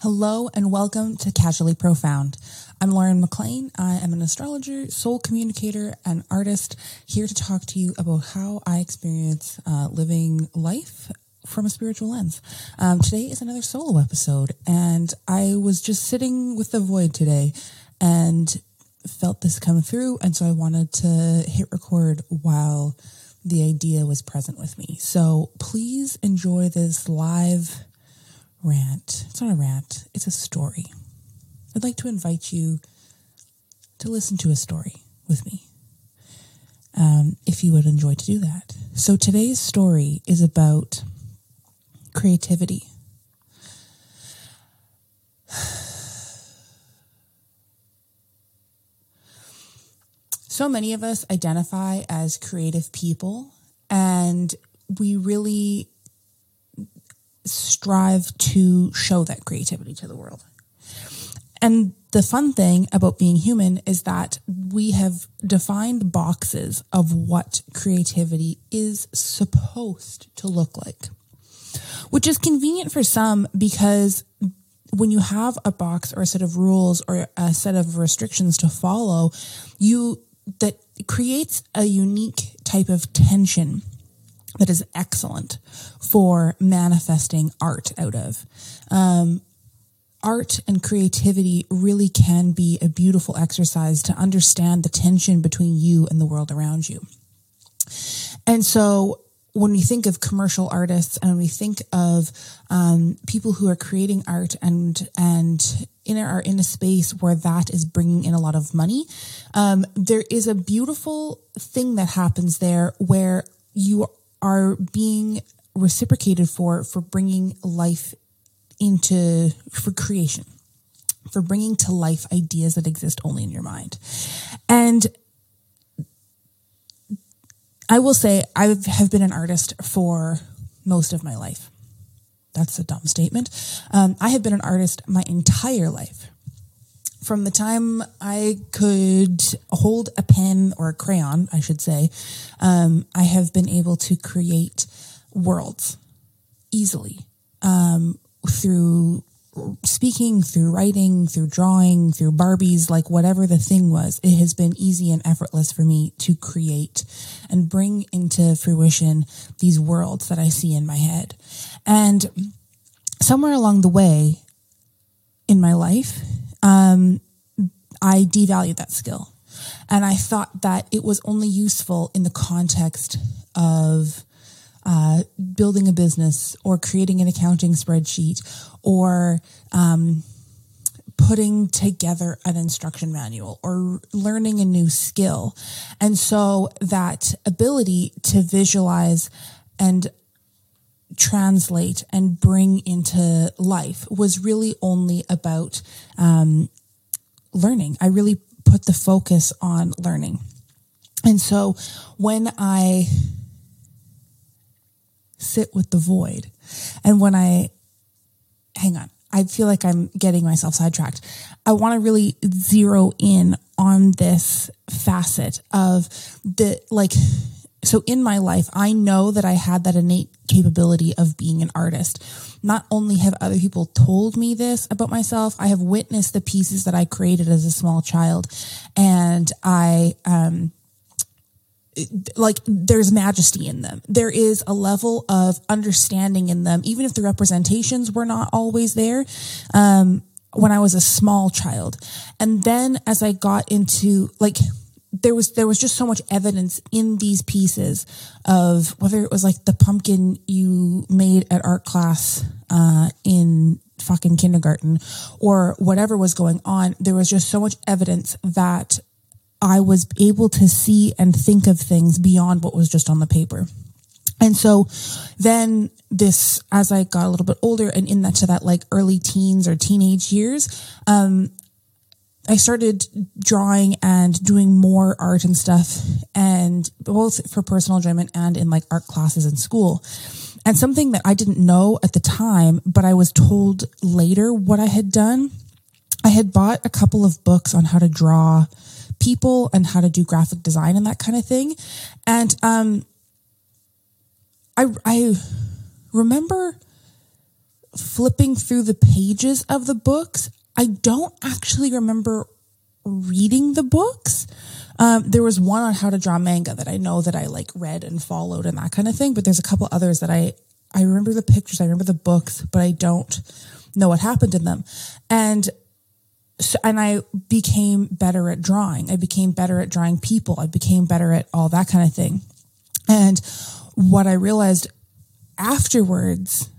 Hello and welcome to Casually Profound. I'm Lauren MacLean. I am an astrologer, soul communicator, and artist here to talk to you about how I experience uh, living life from a spiritual lens. Um, today is another solo episode, and I was just sitting with the void today and felt this come through. And so I wanted to hit record while the idea was present with me. So please enjoy this live rant. It's not a rant, it's a story. I'd like to invite you to listen to a story with me, um, if you would enjoy to do that. So today's story is about creativity. So many of us identify as creative people, and we really strive to show that creativity to the world. And the fun thing about being human is that we have defined boxes of what creativity is supposed to look like, which is convenient for some because when you have a box or a set of rules or a set of restrictions to follow, you that creates a unique type of tension that is excellent for manifesting art out of. Um, art and creativity really can be a beautiful exercise to understand the tension between you and the world around you. And so when we think of commercial artists and we think of um, people who are creating art and and in are in a space where that is bringing in a lot of money, um, there is a beautiful thing that happens there where you are being reciprocated for for bringing life into for creation for bringing to life ideas that exist only in your mind. And i will say i have been an artist for most of my life. That's a dumb statement. Um, i have been an artist my entire life from the time I could hold a pen or a crayon, I should say, um, I have been able to create worlds easily um, through speaking, through writing, through drawing, through Barbies, like whatever the thing was. It has been easy and effortless for me to create and bring into fruition these worlds that I see in my head. And somewhere along the way in my life, um, I devalued that skill. And I thought that it was only useful in the context of uh, building a business or creating an accounting spreadsheet or um, putting together an instruction manual or learning a new skill. And so that ability to visualize and translate and bring into life was really only about um, learning. I really put the focus on learning. And so when I sit with the void and when I hang on, I feel like I'm getting myself sidetracked. I want to really zero in on this facet of the like so in my life, I know that I had that innate capability of being an artist. Not only have other people told me this about myself, I have witnessed the pieces that I created as a small child. And I, um, like there's majesty in them. There is a level of understanding in them, even if the representations were not always there. Um, when I was a small child. And then as I got into like, there was there was just so much evidence in these pieces of whether it was like the pumpkin you made at art class uh, in fucking kindergarten or whatever was going on there was just so much evidence that i was able to see and think of things beyond what was just on the paper. And so then this as i got a little bit older and in that to that like early teens or teenage years um I started drawing and doing more art and stuff and both for personal enjoyment and in like art classes in school. And something that I didn't know at the time, but I was told later what I had done. I had bought a couple of books on how to draw people and how to do graphic design and that kind of thing. And um I I remember flipping through the pages of the books, I don't actually remember reading the books. Um, there was one on how to draw manga that I know that I like read and followed and that kind of thing. But there's a couple others that I I remember the pictures, I remember the books, but I don't know what happened in them. And so, and I became better at drawing. I became better at drawing people. I became better at all that kind of thing. And what I realized afterwards,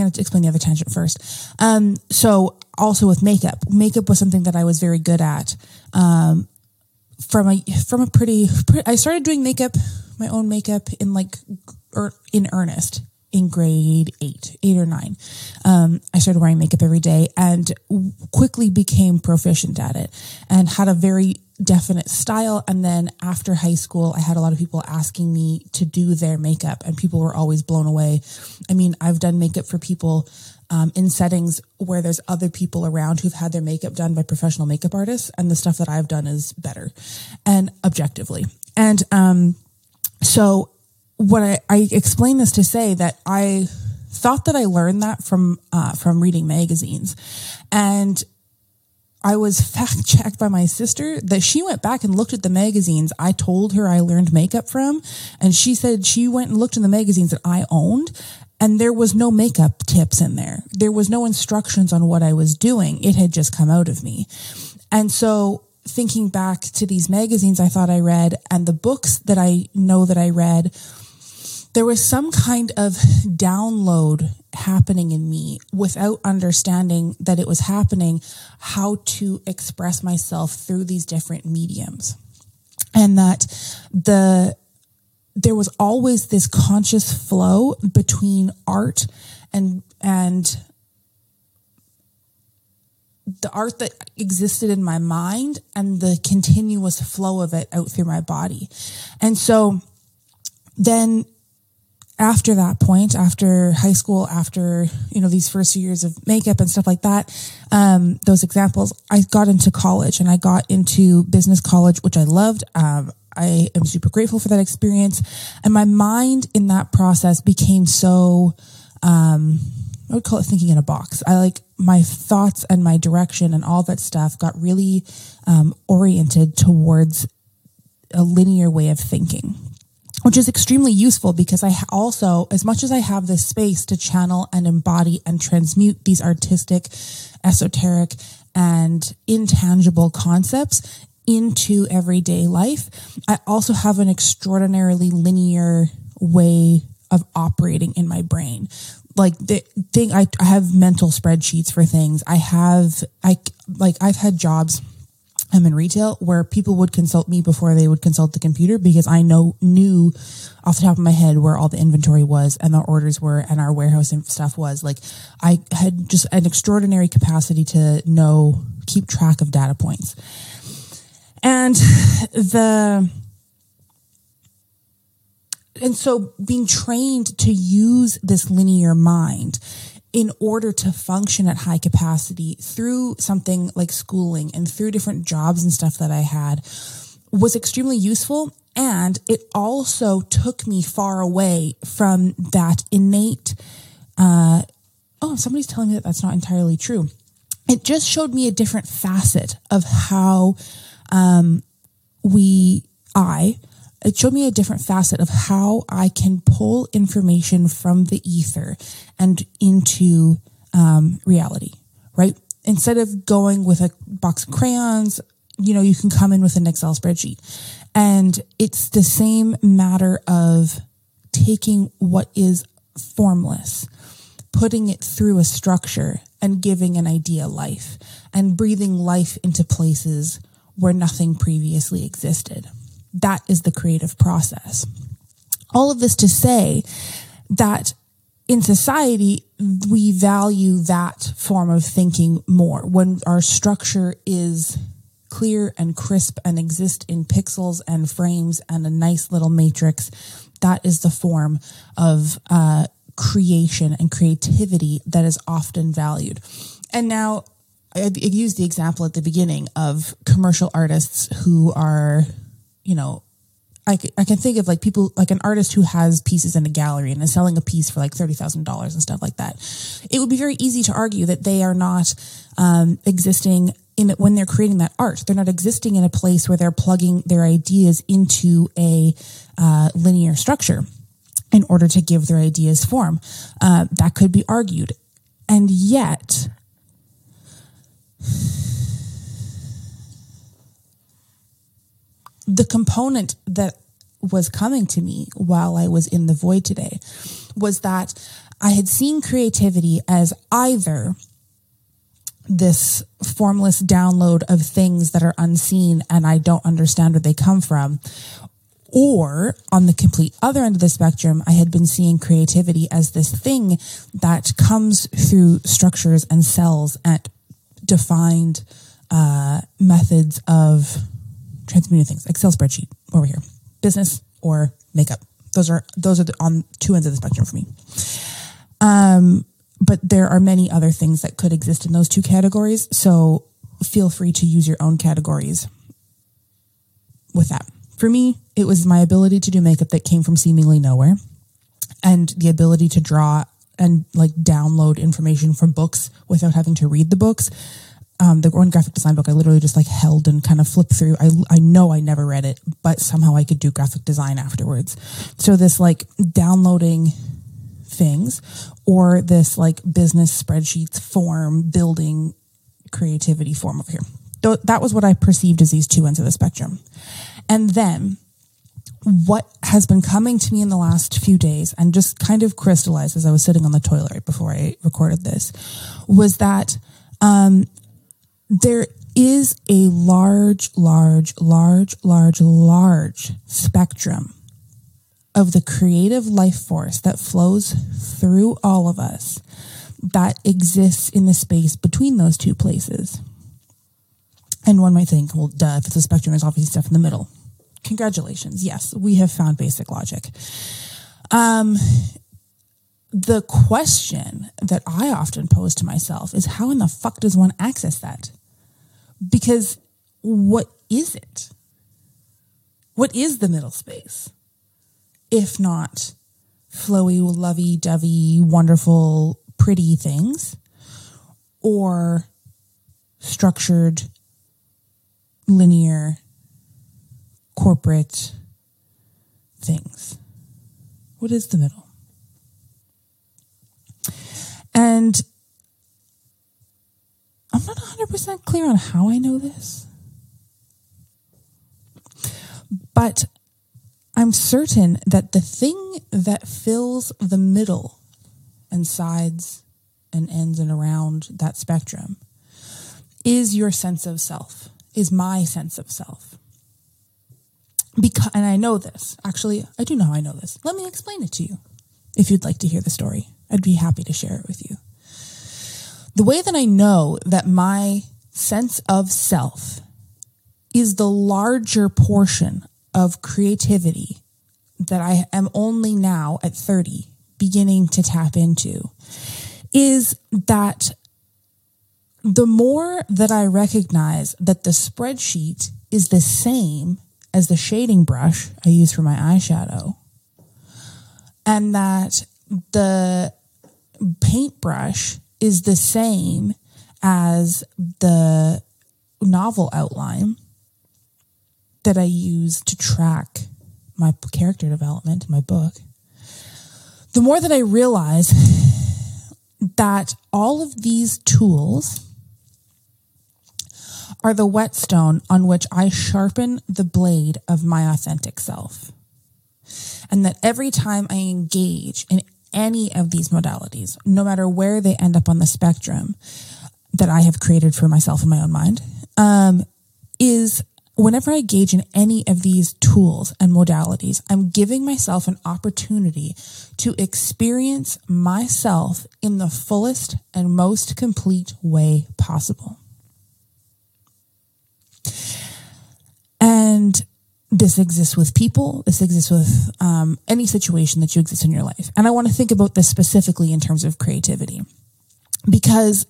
I'm going to explain the other tangent first. Um, so also with makeup, makeup was something that I was very good at. Um, from a from a pretty, pretty, I started doing makeup, my own makeup in like or in earnest in grade eight, eight or nine. Um, I started wearing makeup every day and quickly became proficient at it and had a very definite style. And then after high school, I had a lot of people asking me to do their makeup and people were always blown away. I mean, I've done makeup for people um, in settings where there's other people around who've had their makeup done by professional makeup artists, and the stuff that I've done is better and objectively. And um, so what I, I explain this to say that I thought that I learned that from uh, from reading magazines, and I was fact checked by my sister that she went back and looked at the magazines I told her I learned makeup from, and she said she went and looked in the magazines that I owned. And there was no makeup tips in there. There was no instructions on what I was doing. It had just come out of me. And so thinking back to these magazines I thought I read and the books that I know that I read, there was some kind of download happening in me without understanding that it was happening, how to express myself through these different mediums. And that the, there was always this conscious flow between art and, and the art that existed in my mind and the continuous flow of it out through my body. And so then after that point, after high school, after, you know, these first few years of makeup and stuff like that, um, those examples, I got into college and I got into business college, which I loved. Um, I am super grateful for that experience. And my mind in that process became so, um, I would call it thinking in a box. I like my thoughts and my direction and all that stuff got really um, oriented towards a linear way of thinking which is extremely useful because I also, as much as I have this space to channel and embody and transmute these artistic, esoteric, and intangible concepts into everyday life, I also have an extraordinarily linear way of operating in my brain. Like the thing, I, I have mental spreadsheets for things. I have, I like, I've had jobs I'm in retail where people would consult me before they would consult the computer because I know knew off the top of my head where all the inventory was and the orders were and our warehouse and stuff was. Like I had just an extraordinary capacity to know keep track of data points. And the and so being trained to use this linear mind in order to function at high capacity through something like schooling and through different jobs and stuff that I had was extremely useful. And it also took me far away from that innate, uh, oh, somebody's telling me that that's not entirely true. It just showed me a different facet of how um, we, I, it showed me a different facet of how I can pull information from the ether and into um, reality, right? Instead of going with a box of crayons, you know, you can come in with an Excel spreadsheet. And it's the same matter of taking what is formless, putting it through a structure and giving an idea life and breathing life into places where nothing previously existed. That is the creative process. All of this to say that in society, we value that form of thinking more when our structure is clear and crisp and exist in pixels and frames and a nice little matrix. That is the form of uh, creation and creativity that is often valued. And now I used the example at the beginning of commercial artists who are you know, I, I can think of like people like an artist who has pieces in a gallery and is selling a piece for like $30,000 and stuff like that. It would be very easy to argue that they are not um, existing in when they're creating that art. They're not existing in a place where they're plugging their ideas into a uh, linear structure in order to give their ideas form. Uh, that could be argued. And yet, the component that was coming to me while I was in the void today was that I had seen creativity as either this formless download of things that are unseen and I don't understand where they come from. Or on the complete other end of the spectrum, I had been seeing creativity as this thing that comes through structures and cells and defined uh, methods of transmuting things. Excel spreadsheet over here, business or makeup. Those are those are the, on two ends of the spectrum for me. Um, but there are many other things that could exist in those two categories. So feel free to use your own categories with that. For me, it was my ability to do makeup that came from seemingly nowhere and the ability to draw and like download information from books without having to read the books um, the one graphic design book I literally just like held and kind of flipped through. I, I know I never read it, but somehow I could do graphic design afterwards. So this like downloading things or this like business spreadsheets form building creativity form over here. Th- that was what I perceived as these two ends of the spectrum. And then what has been coming to me in the last few days and just kind of crystallized as I was sitting on the toilet right before I recorded this was that um, there is a large, large, large, large, large spectrum of the creative life force that flows through all of us that exists in the space between those two places. And one might think, well, duh, if spectrum, there's obviously stuff in the middle. Congratulations. Yes, we have found basic logic. Um, the question that I often pose to myself is how in the fuck does one access that? Because what is it? What is the middle space? If not flowy, lovey dovey, wonderful, pretty things, or structured, linear, corporate things. What is the middle? And I'm not 100% clear on how I know this, but I'm certain that the thing that fills the middle and sides and ends and around that spectrum is your sense of self, is my sense of self. Because, and I know this. Actually, I do know how I know this. Let me explain it to you. If you'd like to hear the story, I'd be happy to share it with you. The way that I know that my sense of self is the larger portion of creativity that I am only now at 30 beginning to tap into is that the more that I recognize that the spreadsheet is the same as the shading brush I use for my eyeshadow, and that the paintbrush is the same as the novel outline that I use to track my character development in my book, the more that I realize that all of these tools are the whetstone on which I sharpen the blade of my authentic self. And that every time I engage in any of these modalities, no matter where they end up on the spectrum that I have created for myself in my own mind, um, is whenever I engage in any of these tools and modalities, I'm giving myself an opportunity to experience myself in the fullest and most complete way possible. And this exists with people. This exists with um, any situation that you exist in your life. And I want to think about this specifically in terms of creativity, because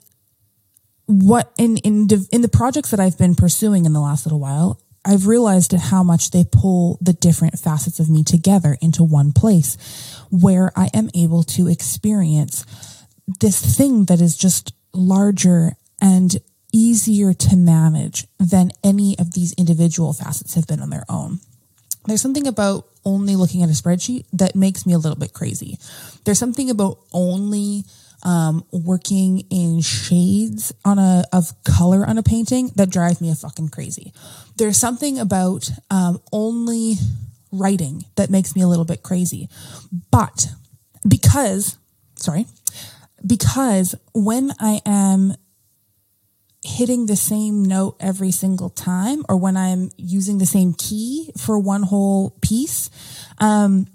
what in in in the projects that I've been pursuing in the last little while, I've realized how much they pull the different facets of me together into one place where I am able to experience this thing that is just larger and easier to manage than any of these individual facets have been on their own. There's something about only looking at a spreadsheet that makes me a little bit crazy. There's something about only um, working in shades on a of color on a painting that drives me a fucking crazy. There's something about um, only writing that makes me a little bit crazy. But because, sorry, because when I am hitting the same note every single time or when I'm using the same key for one whole piece, um,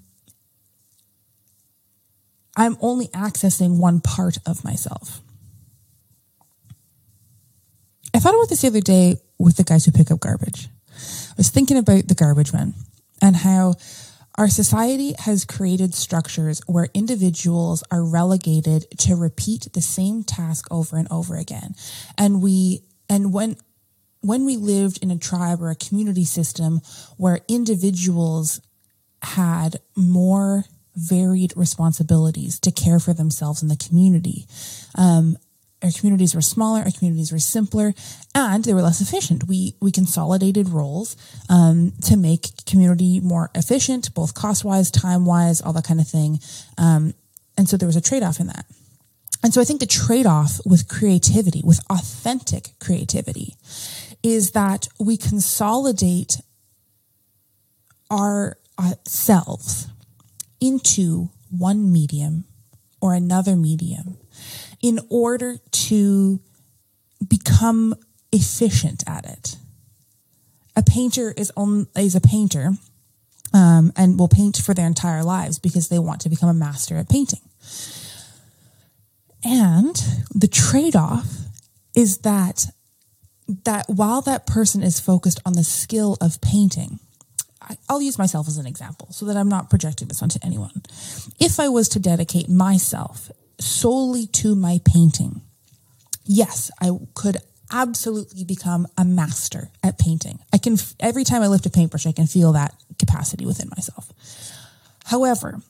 I'm only accessing one part of myself. I thought about this the other day with the guys who pick up garbage. I was thinking about the garbage men and how our society has created structures where individuals are relegated to repeat the same task over and over again. And we, and when, when we lived in a tribe or a community system where individuals had more varied responsibilities to care for themselves in the community, um, our communities were smaller, our communities were simpler, and they were less efficient. We we consolidated roles um, to make community more efficient, both cost wise, time wise, all that kind of thing. Um, and so there was a trade off in that. And so I think the trade off with creativity, with authentic creativity, is that we consolidate our uh, into one medium or another medium in order to become efficient at it. A painter is on, is a painter um, and will paint for their entire lives because they want to become a master at painting. And the trade-off is that that while that person is focused on the skill of painting, I'll use myself as an example so that I'm not projecting this onto anyone. If I was to dedicate myself solely to my painting, yes, I could absolutely become a master at painting. I can, every time I lift a paintbrush, I can feel that capacity within myself. However,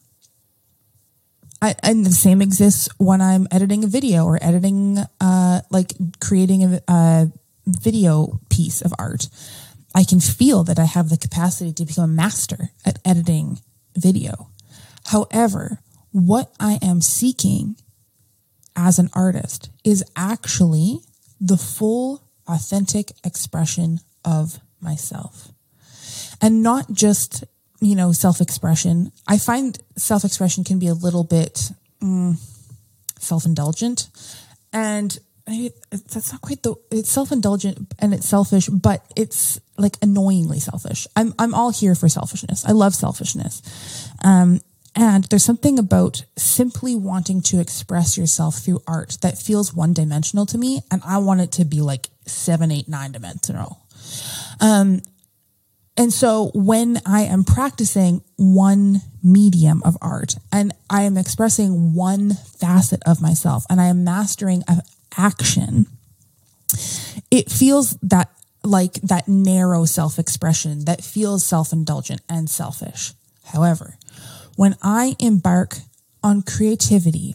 I, and the same exists when I'm editing a video or editing, uh, like creating a, a video piece of art. I can feel that I have the capacity to become a master at editing video. However, what I am seeking as an artist is actually the full authentic expression of myself. And not just, you know, self expression. I find self expression can be a little bit mm, self indulgent and that's not quite the it's self-indulgent and it's selfish but it's like annoyingly selfish. I'm i'm all here for selfishness. I love selfishness. Um and there's something about simply wanting to express yourself through art that feels one dimensional to me. And I want it to be like seven, eight, nine dimensional. Um, and so when I am practicing one medium of art and I am expressing one facet of myself and I am mastering an action, it feels that like that narrow self expression that feels self indulgent and selfish. However, when I embark on creativity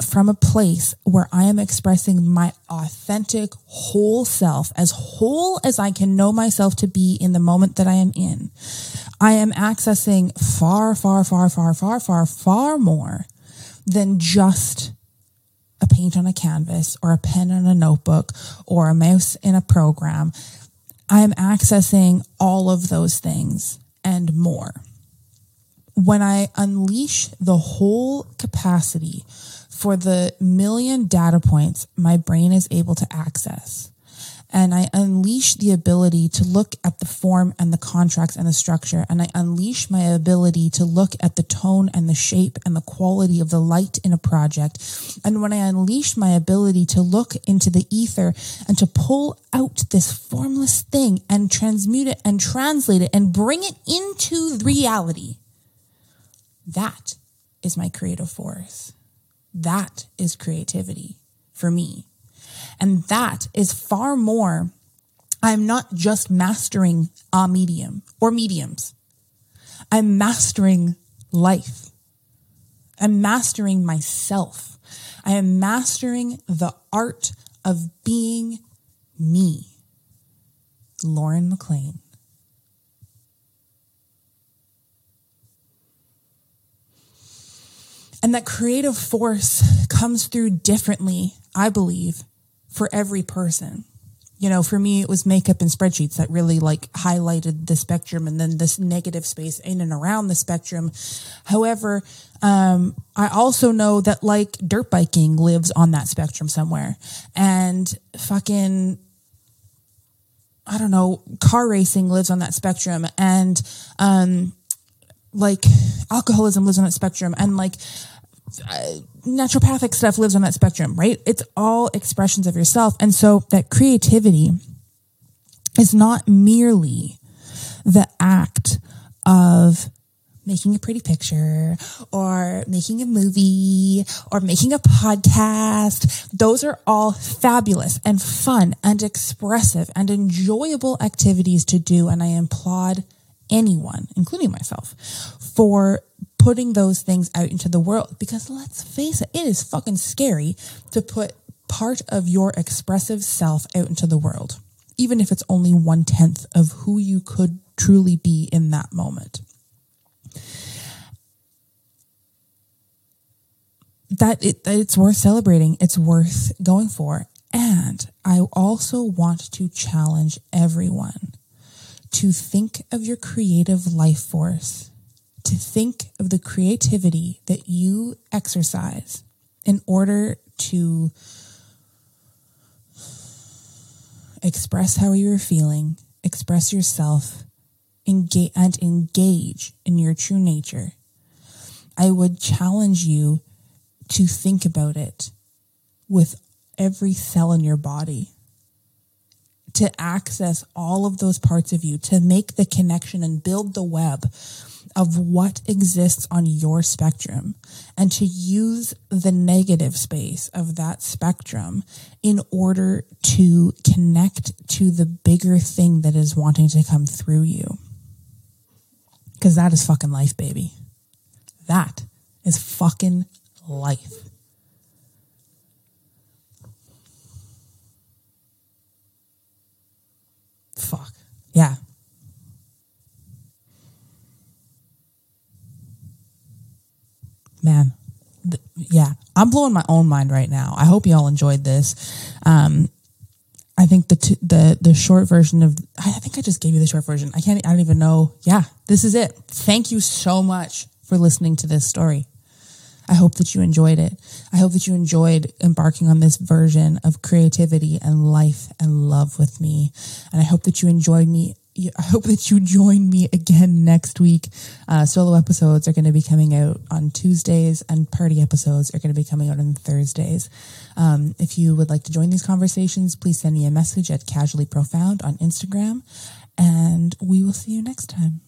from a place where I am expressing my authentic whole self, as whole as I can know myself to be in the moment that I am in, I am accessing far, far, far, far, far, far, far more than just a paint on a canvas or a pen on a notebook or a mouse in a program. I am accessing all of those things and more when I unleash the whole capacity for the million data points my brain is able to access, and I unleash the ability to look at the form and the contracts and the structure, and I unleash my ability to look at the tone and the shape and the quality of the light in a project. And when I unleash my ability to look into the ether and to pull out this formless thing and transmute it and translate it and bring it into reality that is my creative force. That is creativity for me. And that is far more I'm not just mastering a medium or mediums. I'm mastering life. I'm mastering myself. I am mastering the art of being me. Lauren MacLean. And that creative force comes through differently, I believe, for every person. You know, for me, it was makeup and spreadsheets that really like highlighted the spectrum and then this negative space in and around the spectrum. However, um, I also know that like dirt biking lives on that spectrum somewhere and fucking I don't know, car racing lives on that spectrum and um like alcoholism lives on that spectrum and like uh, naturopathic stuff lives on that spectrum, right? It's all expressions of yourself. And so that creativity is not merely the act of making a pretty picture or making a movie or making a podcast. Those are all fabulous and fun and expressive and enjoyable activities to do. And I applaud anyone, including myself, for putting those things out into the world because let's face it, it is fucking scary to put part of your expressive self out into the world, even if it's only one tenth of who you could truly be in that moment. That, it, it's worth celebrating. It's worth going for. And I also want to challenge everyone to think of your creative life force to think of the creativity that you exercise in order to express how you're feeling, express yourself, engage and engage in your true nature. I would challenge you to think about it with every cell in your body to access all of those parts of you, to make the connection and build the web of what exists on your spectrum and to use the negative space of that spectrum in order to connect to the bigger thing that is wanting to come through you. Because that is fucking life, baby. That is fucking life. Fuck. Yeah. man, th- yeah, I'm blowing my own mind right now. I hope you all enjoyed this. Um, I think the t- the the short version of I think I just gave you the short version. I can't I don't even know. Yeah, this is it. Thank you so much for listening to this story. I hope that you enjoyed it. I hope that you enjoyed embarking on this version of creativity and life and love with me. And I hope that you enjoyed me I hope that you join me again next week. Uh, solo episodes are going to be coming out on Tuesdays, and party episodes are going to be coming out on Thursdays. Um, if you would like to join these conversations, please send me a message at Casually Profound on Instagram, and we will see you next time.